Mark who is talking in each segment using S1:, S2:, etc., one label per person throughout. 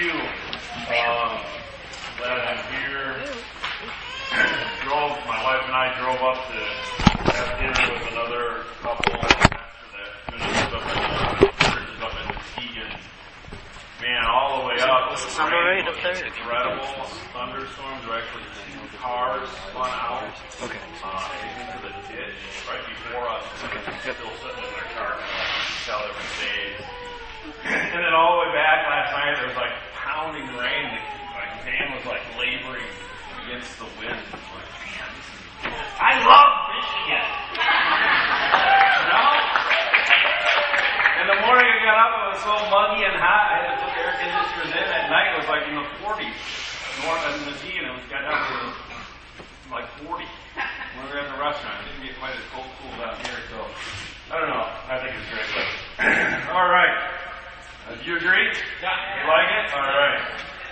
S1: you. Um, glad I'm here. drove, my wife and I drove up to have dinner with another couple after that ministers up in, uh, churches up in Muskegon. Man, all the way up. The
S2: the
S1: rain
S2: eight up there?
S1: Incredible thunderstorms. There were actually two cars spun out.
S2: Okay.
S1: Uh, into the ditch right before us. Still sitting in their car. Tell they were saved. And then all the way back last night, there was like pounding rain. My van was like laboring against the wind. Like, man. I love Michigan. You know? In the morning I got up, it was so muggy and hot. I had to put air conditioners in. At night it was like in the 40s. North of Muskegon, it was got down to like 40 when we were at the restaurant. It didn't get quite as cold cool down here, so I don't know. I think it's great. All right. Uh, do you agree? Yeah. You like it? All right.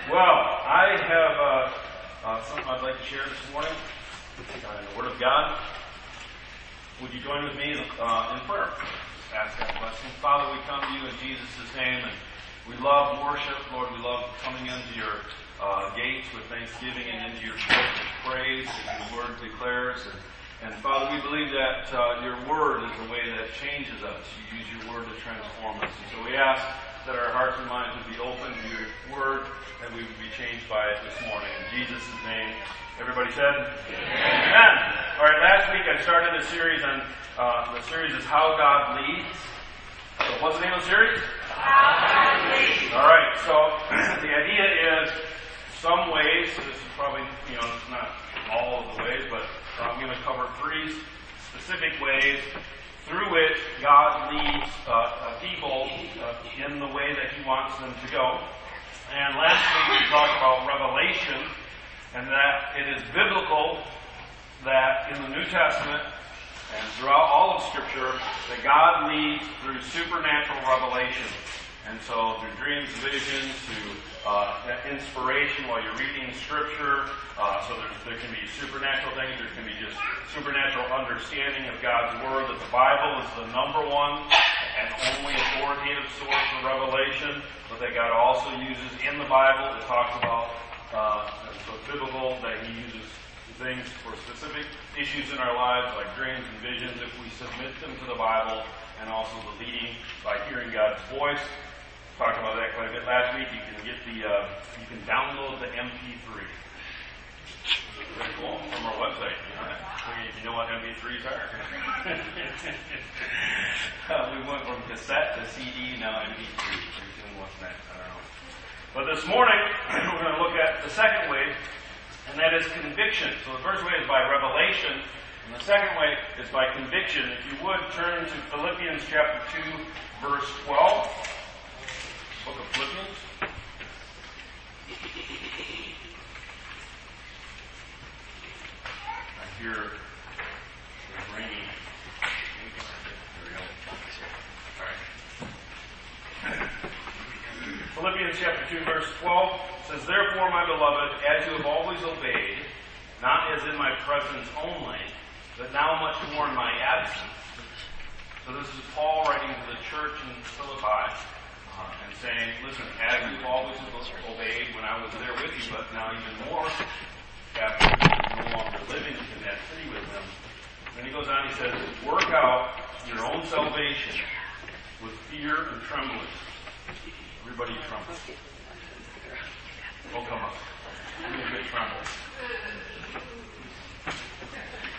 S1: Well, I have uh, uh, something I'd like to share this morning uh, in the Word of God. Would you join with me uh, in prayer? Ask that blessing. Father, we come to you in Jesus' name, and we love worship. Lord, we love coming into your uh, gates with thanksgiving and into your courts with praise that your word declares. And, and Father, we believe that your word is the way that changes us. You use your word to transform us. And so we ask that our hearts and minds would be open to your word and we would be changed by it this morning. In Jesus' name, everybody said? Amen. All right, last week I started a series on, uh, the series is How God Leads. So what's the name of the series? How God Leads. All right, so the idea is some ways, this is probably, you know, it's not all of the ways, but I'm going to cover three specific ways through which God leads uh, uh, people uh, in the way that He wants them to go. And last week we talked about revelation and that it is biblical that in the New Testament and throughout all of Scripture that God leads through supernatural revelation. And so through dreams, visions, through uh, inspiration while you're reading Scripture. Uh, so there can be supernatural things. There can be just supernatural understanding of God's Word. That the Bible is the number one and only authoritative source of revelation. But that God also uses in the Bible. It talks about uh, so biblical that He uses things for specific issues in our lives, like dreams and visions, if we submit them to the Bible, and also the leading by hearing God's voice talked about that quite a bit last week. You can get the, uh, you can download the MP3. Pretty cool from our website. You know, if you know what MP3s are. uh, we went from cassette to CD, now MP3. Pretty soon, what's next? I don't know. But this morning, we're going to look at the second way, and that is conviction. So the first way is by revelation, and the second way is by conviction. If you would turn to Philippians chapter 2, verse 12 book of Philippians. I hear it's raining. Philippians chapter 2, verse 12 says, Therefore, my beloved, as you have always obeyed, not as in my presence only, but now much more in my absence. So this is Paul writing to the church in Philippi Uh, and saying, listen, as you've always obeyed when I was there with you, but now even more after you're no longer living in that city with them. Then he goes on, he says, work out your own salvation with fear and trembling. Everybody tremble. Oh, come on. Good tremble.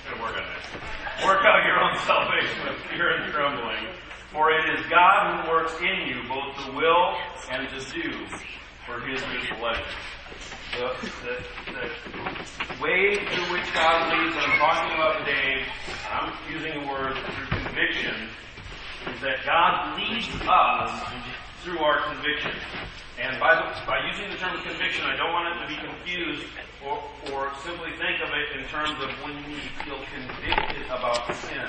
S1: Gotta work on that. Work out your own salvation with fear and trembling. For it is God who works in you both to will and to do for his good pleasure. The, the, the way through which God leads I'm talking about today, I'm using the word through conviction, is that God leads us through our conviction. And by, the, by using the term conviction, I don't want it to be confused or, or simply think of it in terms of when we feel convicted about sin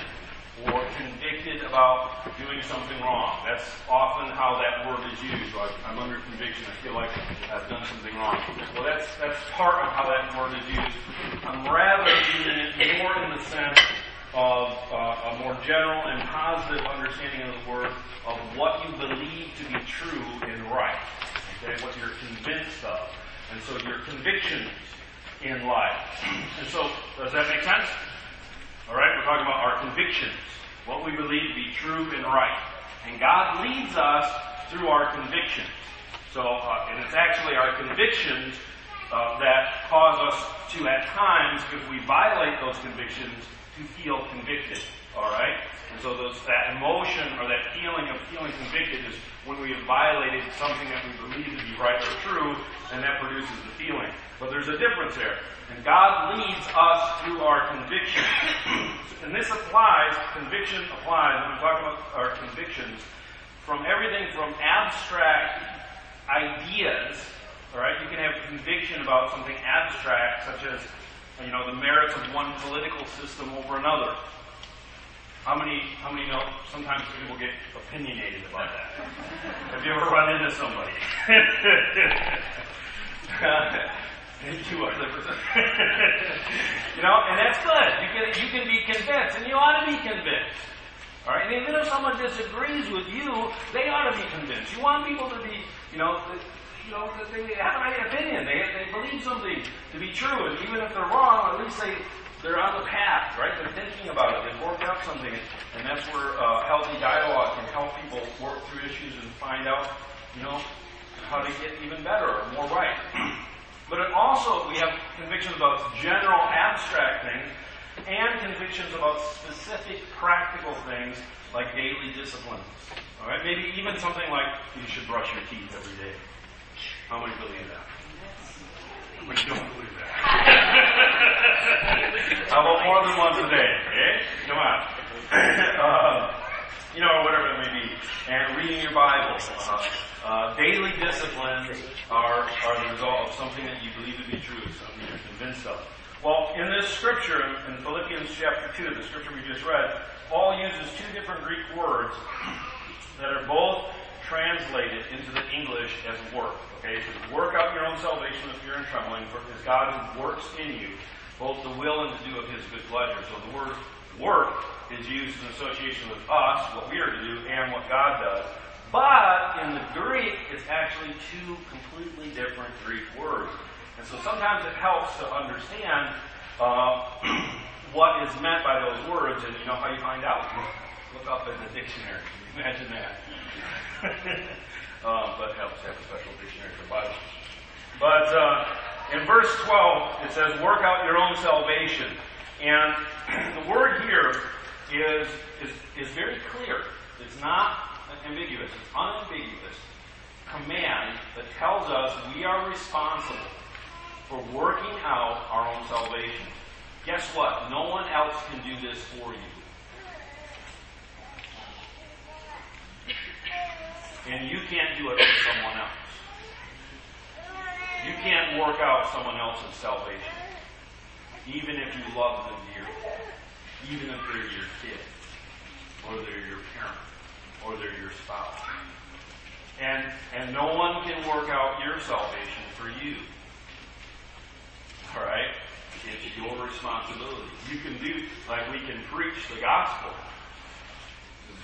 S1: or convicted about doing something wrong. That's often how that word is used. So I'm under conviction. I feel like I've done something wrong. Well, that's that's part of how that word is used. I'm rather using it more in the sense of uh, a more general and positive understanding of the word of what you believe to be true and right. Okay, what you're convinced of. And so your convictions in life. And so, does that make sense? All right, we're talking about our convictions, what we believe to be true and right. And God leads us through our convictions. So, uh, and it's actually our convictions uh, that cause us to, at times, if we violate those convictions, to feel convicted. All right? And so those, that emotion or that feeling of feeling convicted is when we have violated something that we believe to be right or true, and that produces the feeling. But there's a difference there. And God leads us through our convictions. and this applies, conviction applies, when we talk about our convictions, from everything from abstract ideas, all right, you can have conviction about something abstract, such as, you know, the merits of one political system over another. How many, how many know sometimes people get opinionated about that? Have you ever run into somebody? you are the person. You know, and that's good. You can, you can be convinced, and you ought to be convinced. All right? And even if someone disagrees with you, they ought to be convinced. You want people to be, you know, you know, they have an opinion. They, they believe something to be true, and even if they're wrong, at least they, they're on the path, right? They're thinking about it. They've worked out something. And that's where uh, healthy dialogue can help people work through issues and find out, you know, how to get even better or more right. but it also, we have convictions about general abstract things and convictions about specific practical things like daily disciplines. All right? Maybe even something like you should brush your teeth every day. How many believe that? How many don't believe that? How about more than once a day? Okay? Come on. uh, you know, whatever it may be. And reading your Bible. Uh, uh, daily disciplines are, are the result of something that you believe to be true, something you're convinced of. Well, in this scripture, in Philippians chapter 2, the scripture we just read, Paul uses two different Greek words that are both translated into the English as work. Okay, so work out your own salvation with fear and trembling, for it is God who works in you both the will and to do of his good pleasure. So the word work is used in association with us, what we are to do, and what God does. But in the Greek, it's actually two completely different Greek words. And so sometimes it helps to understand uh, what is meant by those words, and you know how you find out? Look up in the dictionary. Imagine that. uh, but helps have a special dictionary for Bible. But uh, in verse 12, it says, work out your own salvation. And the word here is, is, is very clear. It's not ambiguous. It's unambiguous command that tells us we are responsible for working out our own salvation. Guess what? No one else can do this for you. And you can't do it for someone else. You can't work out someone else's salvation, even if you love them dearly, even if they're your kid, or they're your parent, or they're your spouse. And, and no one can work out your salvation for you. All right? It's your responsibility. You can do, like we can preach the gospel.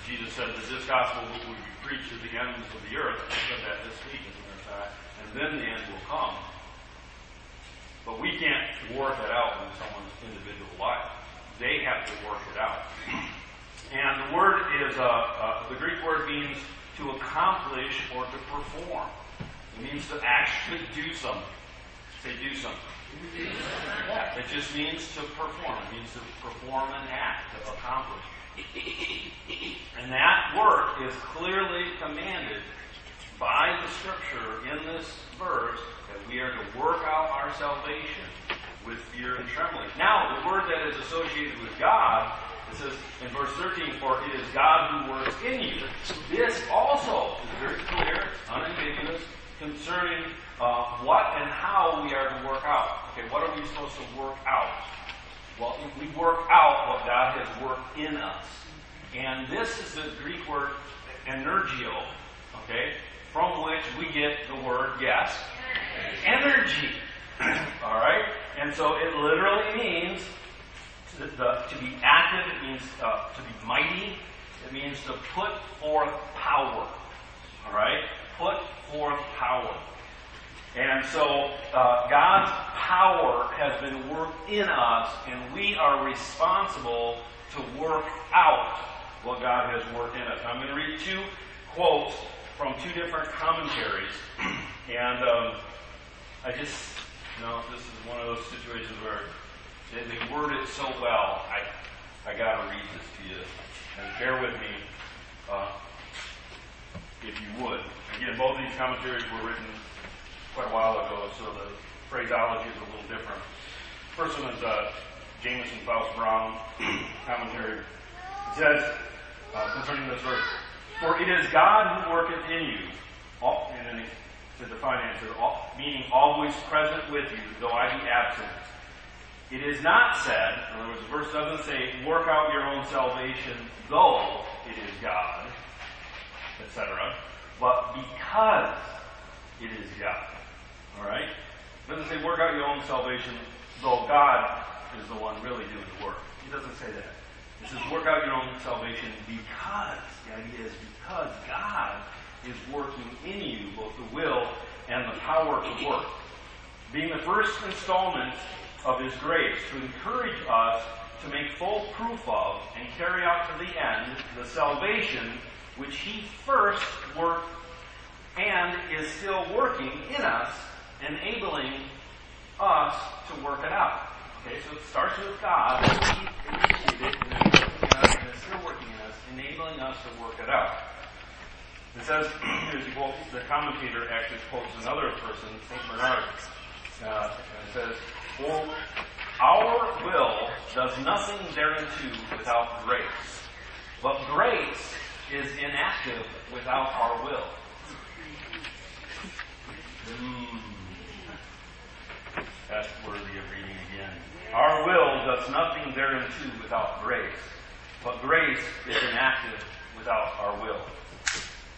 S1: Jesus said that this gospel will be preached to the ends of the earth. I said that this week, as a matter of fact and then the end will come. But we can't work it out in someone's individual life. They have to work it out. And the word is, uh, uh, the Greek word means to accomplish or to perform. It means to actually do something. Say, do something. Yeah, it just means to perform. It means to perform an act, to accomplish. And that work is clearly commanded by the scripture in this verse that we are to work out our salvation with fear and trembling. Now, the word that is associated with God, it says in verse 13, for it is God who works in you. This also is very clear, unambiguous, concerning uh, what and how we are to work out. Okay, what are we supposed to work out? Well, we work out what God has worked in us. And this is the Greek word energeo, okay? from which we get the word, yes, energy. All right? And so it literally means to, the, to be active, it means uh, to be mighty, it means to put forth power. All right? Put forth power. And so uh, God's power has been worked in us, and we are responsible to work out what God has worked in us. I'm going to read two quotes from two different commentaries, and um, I just, you know, this is one of those situations where they, they word it so well. I, I got to read this to you, and bear with me, uh, if you would. Again, both of these commentaries were written quite a while ago, so the phraseology is a little different. First one is uh, Jamieson Fausset Brown commentary. It says uh, concerning this verse, "For it is God who worketh in you." All, and then to the fine answer, all, meaning always present with you, though I be absent. It is not said, in other words, the verse doesn't say, work out your own salvation, though it is God, etc., but because it is God. Alright? It doesn't say work out your own salvation, though God is the one really doing the work. He doesn't say that. It says work out your own salvation because, the idea is because God is working in you both the will and the power to work. Being the first installment of His grace to encourage us to make full proof of and carry out to the end the salvation which He first worked and is still working in us enabling us to work it out. Okay, so it starts with God, initiated and still working enabling us to work it out. It says, the commentator actually quotes another person, St. Bernard, uh, and says, For our will does nothing thereunto without grace, but grace is inactive without our will. Mm. That's worthy of reading again. Our will does nothing thereunto without grace, but grace is inactive without our will.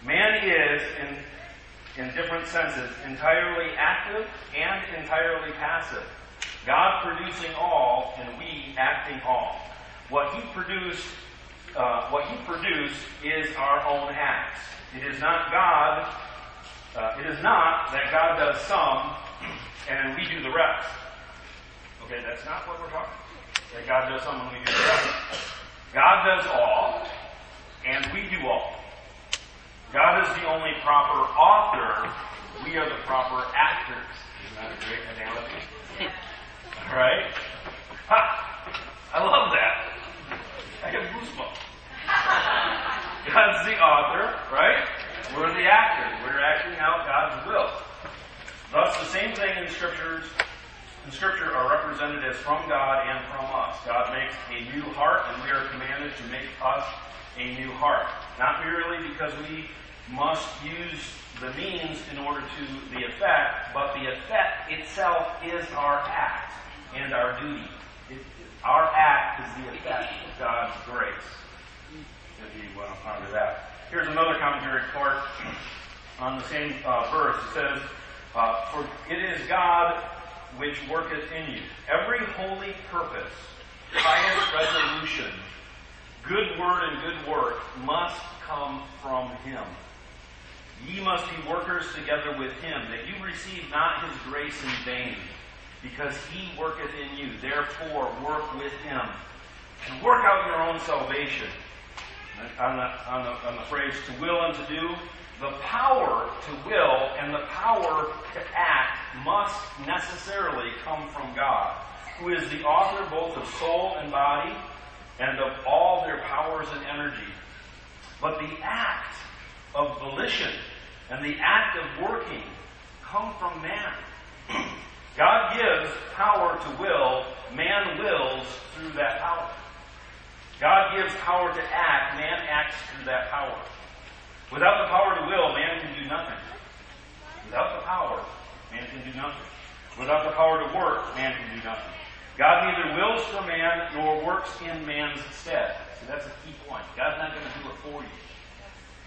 S1: Man is, in, in different senses, entirely active and entirely passive. God producing all, and we acting all. What He produced, uh, what He produced is our own acts. It is not God. Uh, it is not that God does some and we do the rest. Okay, that's not what we're talking. That God does some and we do the rest. God does all, and we do all. God is the only proper author. We are the proper actors. Isn't that a great analogy? All right? Ha! I love that. I get goosebumps. God's the author, right? We're the actors. We're acting out God's will. Thus, the same thing in scriptures in Scripture are represented as from God and from us. God makes a new heart, and we are commanded to make us a new heart. Not merely because we must use the means in order to the effect, but the effect itself is our act and our duty. It, our act is the effect of God's grace. If you want to ponder that. Here's another commentary part on the same uh, verse. It says, uh, For it is God which worketh in you. Every holy purpose, pious resolution, good word and good work must come from Him. Ye must be workers together with him, that you receive not his grace in vain, because he worketh in you. Therefore, work with him. And work out your own salvation. On the, on, the, on the phrase to will and to do, the power to will and the power to act must necessarily come from God, who is the author both of soul and body and of all their powers and energy. But the act of volition and the act of working come from man. God gives power to will, man wills through that power. God gives power to act, man acts through that power. Without the power to will, man can do nothing. Without the power, man can do nothing. Without the power to work, man can do nothing. God neither wills for man nor works in man's stead. See, that's a key point. God's not going to do it for you.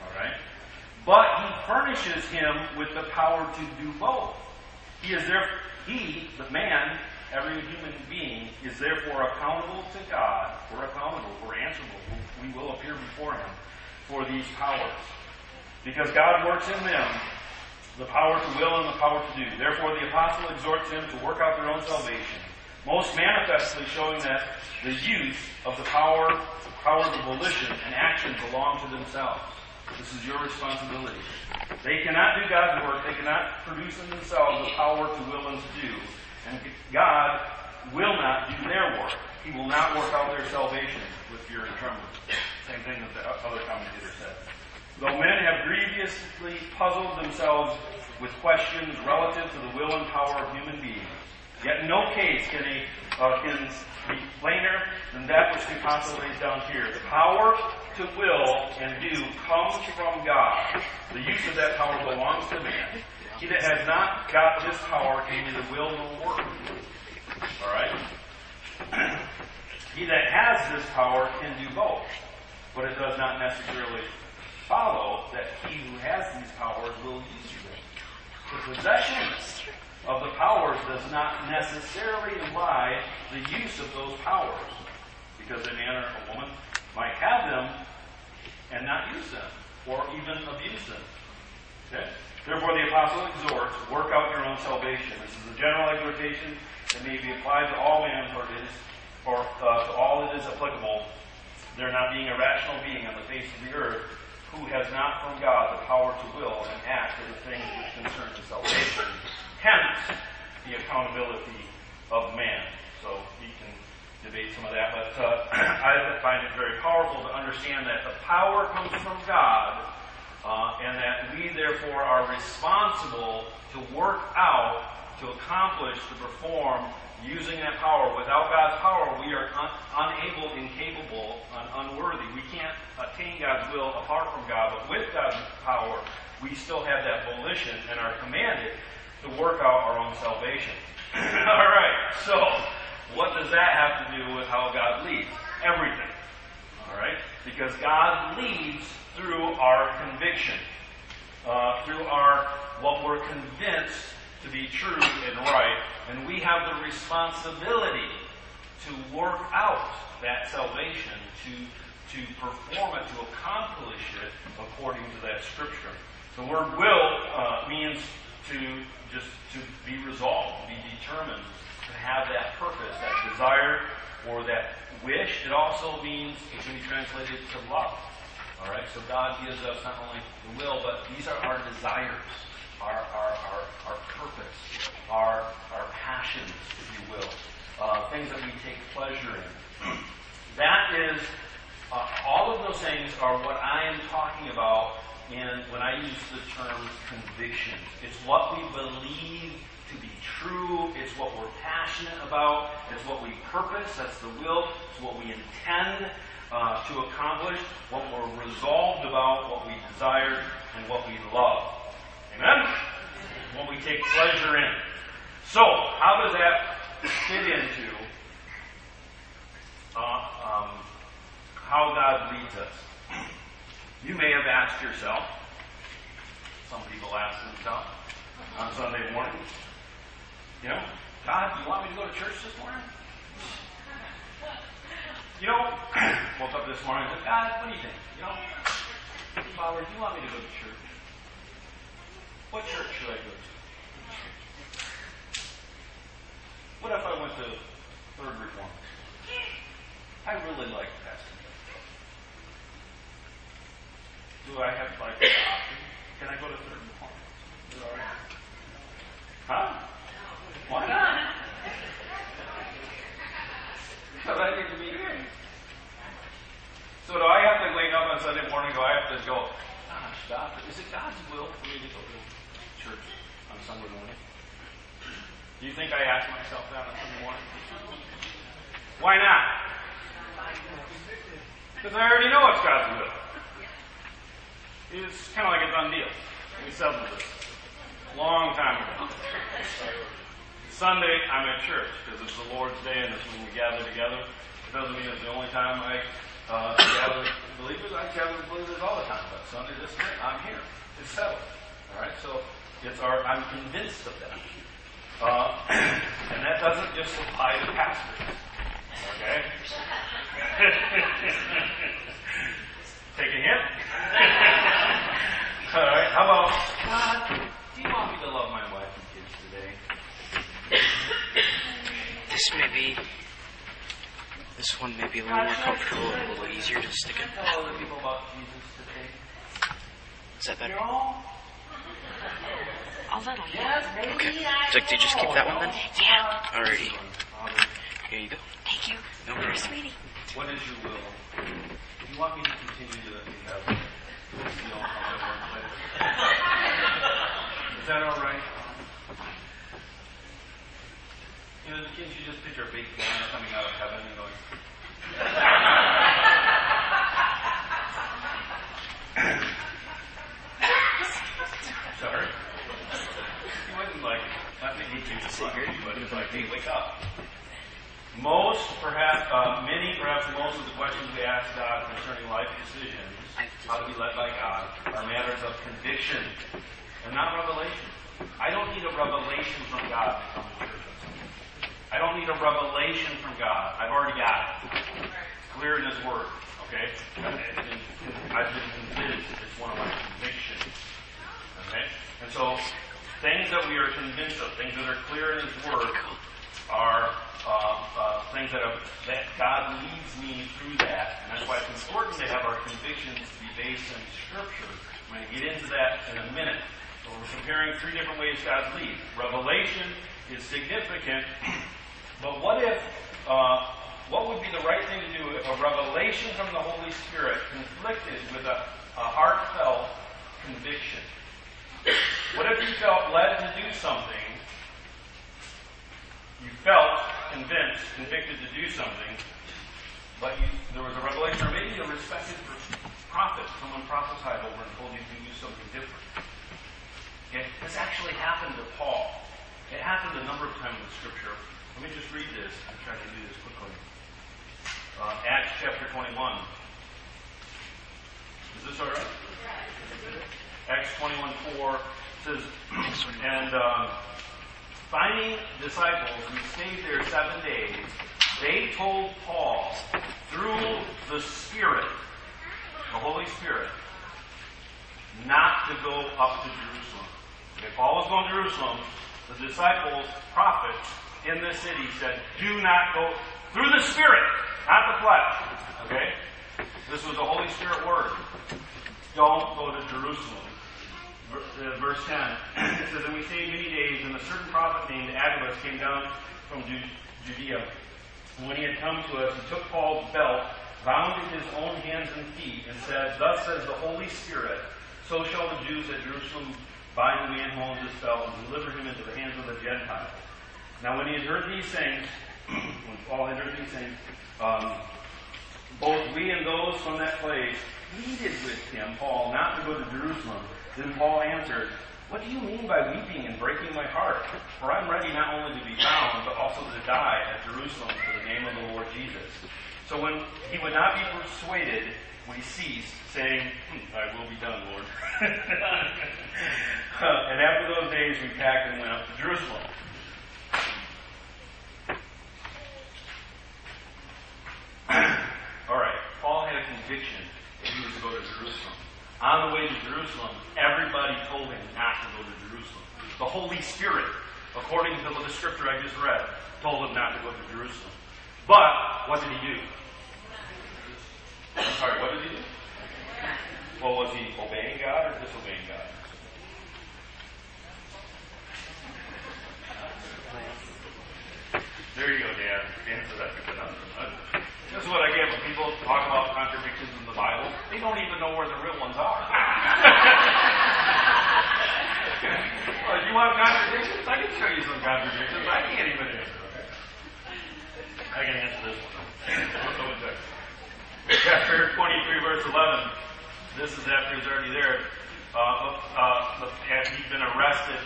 S1: All right? But he furnishes him with the power to do both. He is there, he, the man, every human being, is therefore accountable to God. We're accountable, we're answerable. We will appear before him for these powers. Because God works in them The power to will and the power to do. Therefore, the apostle exhorts them to work out their own salvation, most manifestly showing that the use of the power, power of volition and action belong to themselves. This is your responsibility. They cannot do God's work. They cannot produce in themselves the power to will and to do. And God will not do their work. He will not work out their salvation with and trembling. Same thing that the other commentator said. Though men have grievously puzzled themselves with questions relative to the will and power of human beings, yet in no case can, a, uh, can be plainer than that which apostle lays down here. The power to will and do comes from God. The use of that power belongs to man. He that has not got this power can neither will nor work. Alright? he that has this power can do both. But it does not necessarily follow that he who has these powers will use them. The possession of the powers does not necessarily imply the use of those powers, because a man or a woman might have them and not use them, or even abuse them. Okay? Therefore, the apostle exhorts, work out your own salvation. This is a general exhortation that may be applied to all men, for it is, or uh, to all it is applicable. There not being a rational being on the face of the earth who has not from God the power to will and act for the things which concern his salvation. Hence, the accountability of man. So he can debate some of that, but uh, I find it very powerful to understand that the power comes from God, uh, and that we therefore are responsible to work out, to accomplish, to perform using that power. Without God's power, we are un- unable, incapable, un- unworthy. We can't attain God's will apart from God, but with God's power, we still have that volition and are commanded to work out our own salvation. All right, so what does that have to do with how God leads? Everything. All right, because God leads through our conviction, uh, through our what we're convinced to be true and right, and we have the responsibility to work out that salvation, to to perform it, to accomplish it according to that scripture. The word will uh, means to just to be resolved, to be determined, to have that purpose, that desire, or that wish. It also means it can be translated to love. All right, so God gives us not only the will, but these are our desires, our our our, our purpose, our our passions, if you will, uh, things that we take pleasure in. that is uh, all of those things are what I am talking about in when I use the term conviction. It's what we believe to be true. It's what we're passionate about. It's what we purpose. That's the will. It's what we intend uh, to accomplish. What we're resolved about. What we desire and what we love. Amen. What we take pleasure in. So, how does that fit into uh, um, how God leads us. You may have asked yourself, some people ask themselves on Sunday morning, you know, God, do you want me to go to church this morning? You know, woke up this morning and said, God, what do you think? You know, Father, do you want me to go to church? What church should I go to? What if I went to Third Reform? I really like Pastor do I have like an option? Can I go to third fourth? Is that all right? Huh? Why not? Because I need to be here. So do I have to wake up on Sunday morning? Do I have to go? Ah, Gosh, God, is it God's will for me to go to church on Sunday morning? Do you think I ask myself that on Sunday morning? Why not? Because I already know it's God's will. It's kind of like a done deal. We settled this a long time ago. Sunday, I'm at church because it's the Lord's Day and it's when we gather together. It doesn't mean it's the only time I uh, gather believers. I gather believers all the time. But Sunday, this night, I'm here. It's settled. All right. So it's our, I'm convinced of that. Uh, and that doesn't just apply to pastors. Okay? Take a hint? All right, how about, God, do you want me to love my wife and kids today?
S2: This may be, this one may be a little more comfortable and a little easier to stick it.
S1: Tell other people about Jesus today.
S2: Is that better?
S1: No?
S3: A little,
S1: Yes, maybe.
S2: Okay. So, do you just keep that one then?
S3: Yeah.
S2: Alrighty. Here you go.
S3: Thank you.
S2: No
S3: You're
S2: worries.
S3: sweetie.
S1: What is your will? Do you want me to continue to have you know, all that one place? Is that all right? You know, can't you just picture a big man coming out of heaven and going, sorry? He wasn't like, not making you to sit here, but it's like, hey, wake up. Most, perhaps, uh, many, perhaps most of the questions we ask God concerning life decisions, how to be led by God, are matters of conviction and not revelation. I don't need a revelation from God to come to church. I don't need a revelation from God. I've already got it. Clear in His Word. Okay? I've been convinced it's one of my convictions. Okay? And so, things that we are convinced of, things that are clear in His Word, are uh, uh, things that, that God leads me through that. And that's why it's important to have our convictions be based in Scripture. I'm going to get into that in a minute. So we're comparing three different ways God leads. Revelation is significant, but what if, uh, what would be the right thing to do if a revelation from the Holy Spirit conflicted with a, a heartfelt conviction? What if you felt led to do something you felt convinced, convicted to do something, but you, there was a revelation, or maybe a respected prophet, someone prophesied over and told you to do something different. Okay? This actually happened to Paul. It happened a number of times in Scripture. Let me just read this. I'm trying to do this quickly. Uh, Acts chapter 21. Is this all right? Acts 21 4 says, and um, finding disciples who stayed there seven days, they told Paul through the Spirit, the Holy Spirit, not to go up to Jerusalem. Okay, Paul was going to Jerusalem. The disciples, prophets in the city said, do not go through the Spirit, not the flesh. Okay? This was the Holy Spirit word. Don't go to Jerusalem. Uh, Verse 10 it says, And we stayed many days, and a certain prophet named Agabus came down from Judea. And when he had come to us, he took Paul's belt, bound in his own hands and feet, and said, Thus says the Holy Spirit, so shall the Jews at Jerusalem bind the man who this belt and deliver him into the hands of the Gentiles. Now when he had heard these things, when Paul had heard these things, um, both we and those from that place pleaded with him, Paul, not to go to Jerusalem. Then Paul answered, What do you mean by weeping and breaking my heart? For I'm ready not only to be found, but also to die at Jerusalem for the name of the Lord Jesus. So when he would not be persuaded, we ceased, saying, "Hmm, I will be done, Lord. and after those days we packed and went up to Jerusalem. All right, Paul had a conviction that he was to go to Jerusalem. On the way to Jerusalem, everybody told him not to go to Jerusalem. The Holy Spirit, according to the scripture I just read, told him not to go to Jerusalem. But what did he do? I'm sorry, what did he do? Well, was he obeying God or disobeying God? There you go, Dan. Said that's good. This is what I get when people talk about contradictions the Bible. They don't even know where the real ones are. well, you want contradictions? I can show you some contradictions. I can't even answer. I can answer this one. Let's go into Chapter 23, verse 11. This is after he's already there. Uh, uh, and he's been arrested,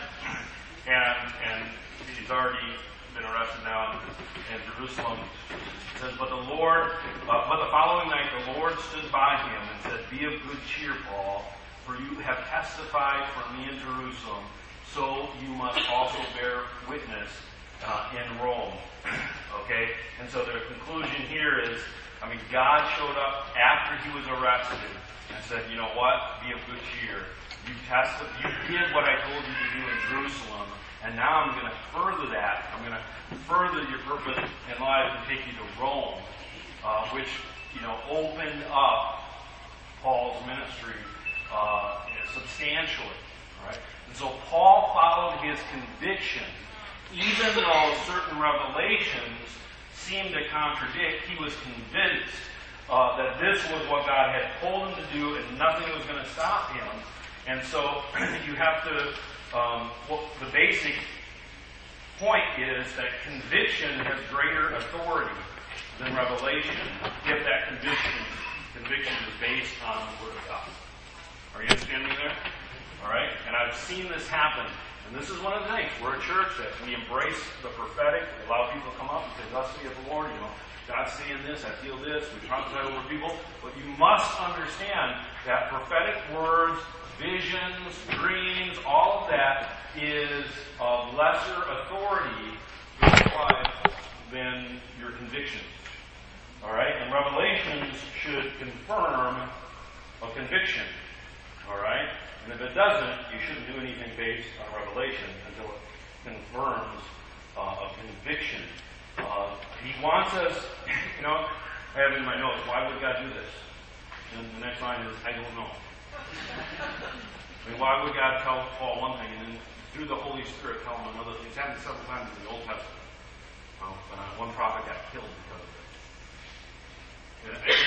S1: and and he's already been arrested now in, Jerusalem. It says, but the Lord, uh, but the following night the Lord stood by him and said, Be of good cheer, Paul, for you have testified for me in Jerusalem, so you must also bear witness uh, in Rome. okay, and so the conclusion here is, I mean, God showed up after he was arrested and said, You know what? Be of good cheer. You tested, you did what I told you to do in Jerusalem, and now I'm going to further that. I'm going to further your purpose in life and take you to Rome. uh, which you know opened up Paul's ministry uh, substantially. Right? And so Paul followed his conviction, even though certain revelations seemed to contradict. He was convinced uh, that this was what God had told him to do, and nothing was going to stop him. And so you have to. Um, well, the basic point is that conviction has greater authority than revelation if that conviction conviction is based on the Word of God. Are you understanding there? All right? And I've seen this happen. And this is one of the things. We're a church that we embrace the prophetic. We allow people to come up and say, Thus saith the Lord, you know, God's saying this, I feel this, we prophesy over people. But you must understand that prophetic words, visions, dreams, all of that is of lesser authority than your convictions. All right? And revelations should confirm a conviction. All right? And if it doesn't, you shouldn't do anything based on revelation until it confirms uh, a conviction. Uh, he wants us, you know, I have in my notes, why would God do this? And the next line is, I don't know. I mean, why would God tell Paul one thing and then through the Holy Spirit tell him another thing? It's happened several times in the Old Testament. Well, uh, one prophet got killed because of it. And I think,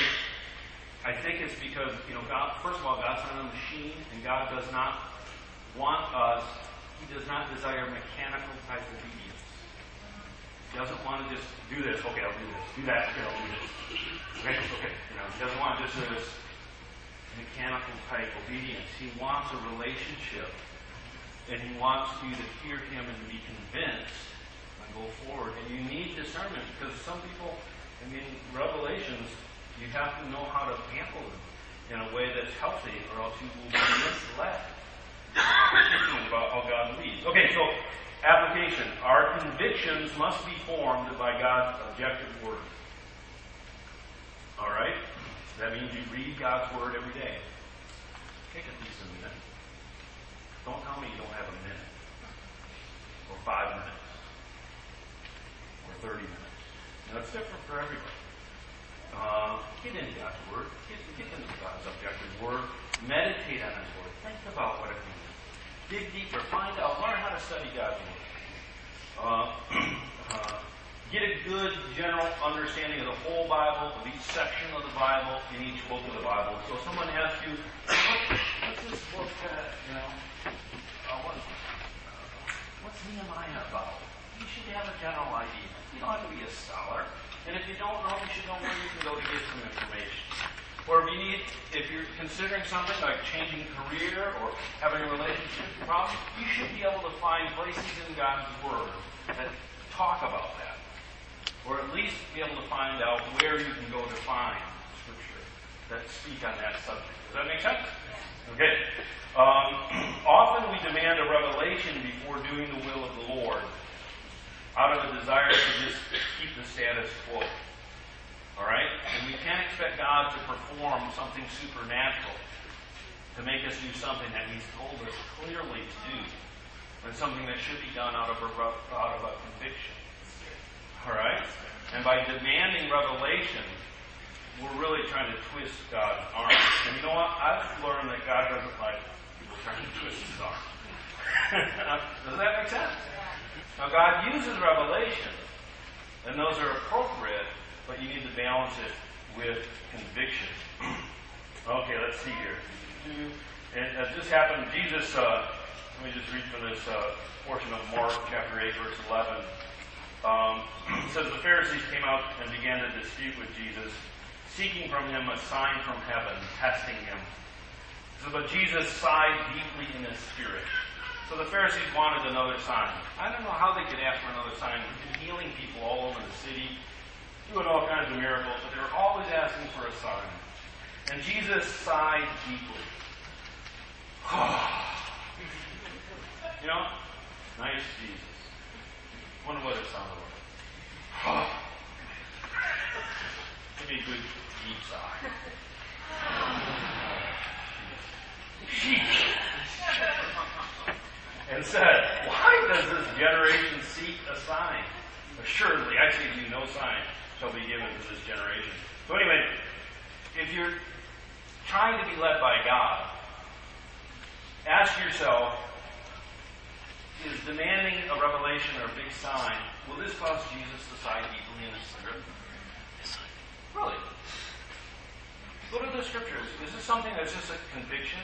S1: I think it's because, you know, God, first of all, God's not a machine, and God does not want us, He does not desire mechanical type obedience. Doesn't want to just do this, okay, I'll do this. Do that, okay, I'll do this. Okay, okay. You know, he doesn't want just this mechanical type obedience. He wants a relationship, and he wants you to hear him and be convinced and go forward. And you need discernment because some people, I mean, revelations, you have to know how to handle them in a way that's healthy, or else you will be misled. About how God leads. Okay, so application. Our convictions must be formed by God's objective word. All right? That means you read God's Word every day. Take at least a minute. Don't tell me you don't have a minute, or five minutes, or 30 minutes. Now, it's different for everybody. Uh, get into God's Word. Get, get into God's objective Word. Meditate on His Word. Think about what it means. Dig deeper. Find out. Learn how to study God's Word. Uh, uh, get a good general understanding of the whole Bible, of each section of the Bible, in each book of the Bible. So if someone asks you, what's this book, uh, you know, uh, what, uh, what's Nehemiah about? You should have a general idea. You don't have to be a scholar. And if you don't know, you should know where you can go to get some information. Or if you need, if you're considering something like changing career or having a relationship problem, you should be able to find places in God's Word that talk about that or at least be able to find out where you can go to find scripture that speak on that subject. Does that make sense? Okay. Um, often we demand a revelation before doing the will of the Lord out of a desire to just keep the status quo. All right? And we can't expect God to perform something supernatural to make us do something that He's told us clearly to do, and something that should be done out of a, out of a conviction. All right? And by demanding revelation, we're really trying to twist God's arm. And you know what? I've learned that God doesn't like people trying to twist his arm. Does that make sense? Now, God uses revelation, and those are appropriate, but you need to balance it with conviction. okay, let's see here. And as this happened, Jesus, uh, let me just read from this uh, portion of Mark chapter 8, verse 11. Um, says the Pharisees came out and began to dispute with Jesus, seeking from him a sign from heaven, testing him. So, but Jesus sighed deeply in his spirit. So the Pharisees wanted another sign. I don't know how they could ask for another sign. He's been healing people all over the city, doing all kinds of miracles, but they were always asking for a sign. And Jesus sighed deeply. you know, nice Jesus. Wonder what it sounded like. Give me a good deep sigh. And said, Why does this generation seek a sign? Assuredly, I say to you, no sign shall be given to this generation. So anyway, if you're trying to be led by God, ask yourself, is demanding a revelation or a big sign, will this cause Jesus to sigh deeply in his spirit? Really? Go to the scriptures. Is this something that's just a conviction?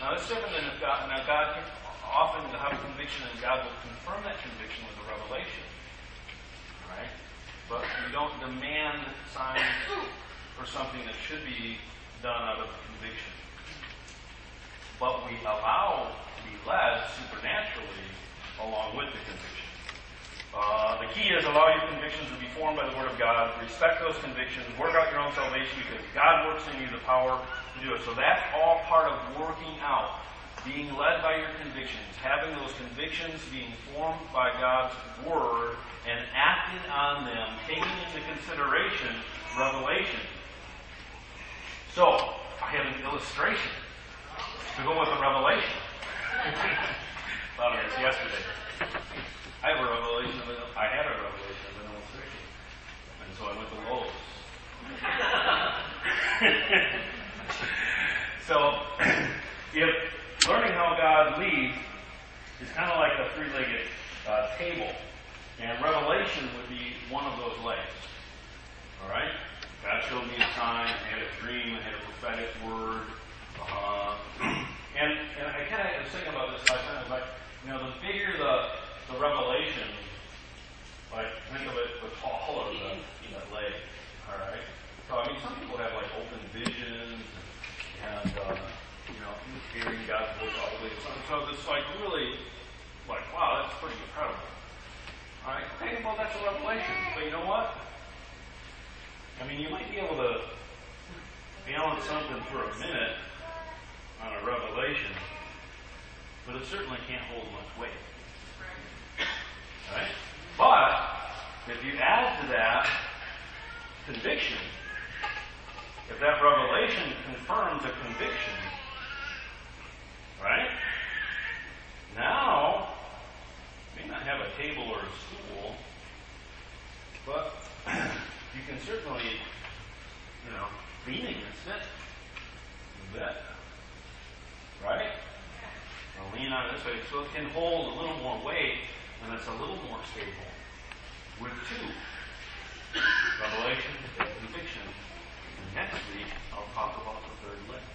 S1: Now, that's different than if God, now God often have a conviction and God will confirm that conviction with a revelation. Right? But we don't demand signs for something that should be done out of conviction. But we allow to be led supernaturally along with the conviction. Uh, the key is allow your convictions to be formed by the Word of God. Respect those convictions. Work out your own salvation because God works in you the power to do it. So that's all part of working out. Being led by your convictions. Having those convictions being formed by God's Word and acting on them, taking into consideration revelation. So, I have an illustration to go with the revelation. Thought of this yesterday. I have a revelation of an, I had a revelation of an illustration. And so I went to Lowe's. so, if learning how God leads is kind of like a three-legged uh, table, and revelation would be one of those legs. All right? God showed me a sign, I had a dream, I had a prophetic word. Uh, and, and I kind of was thinking about this last time. Like, you know, the bigger the, the revelation, like, think of it the taller the, the leg. All right? So, I mean, some people have, like, open visions and, uh, you know, hearing God's voice. So, so it's, like, really, like, wow, that's pretty incredible. All right? Okay, well, that's a revelation. But you know what? I mean, you might be able to balance something for a minute on a revelation, but it certainly can't hold much weight. Right? But if you add to that conviction, if that revelation confirms a conviction, right? Now, you may not have a table or a stool, but you can certainly, you know, lean against it. You bet. Right? I'll lean on it this way so it can hold a little more weight and it's a little more stable. With two. Revelation and conviction. And next week I'll talk about the third leg.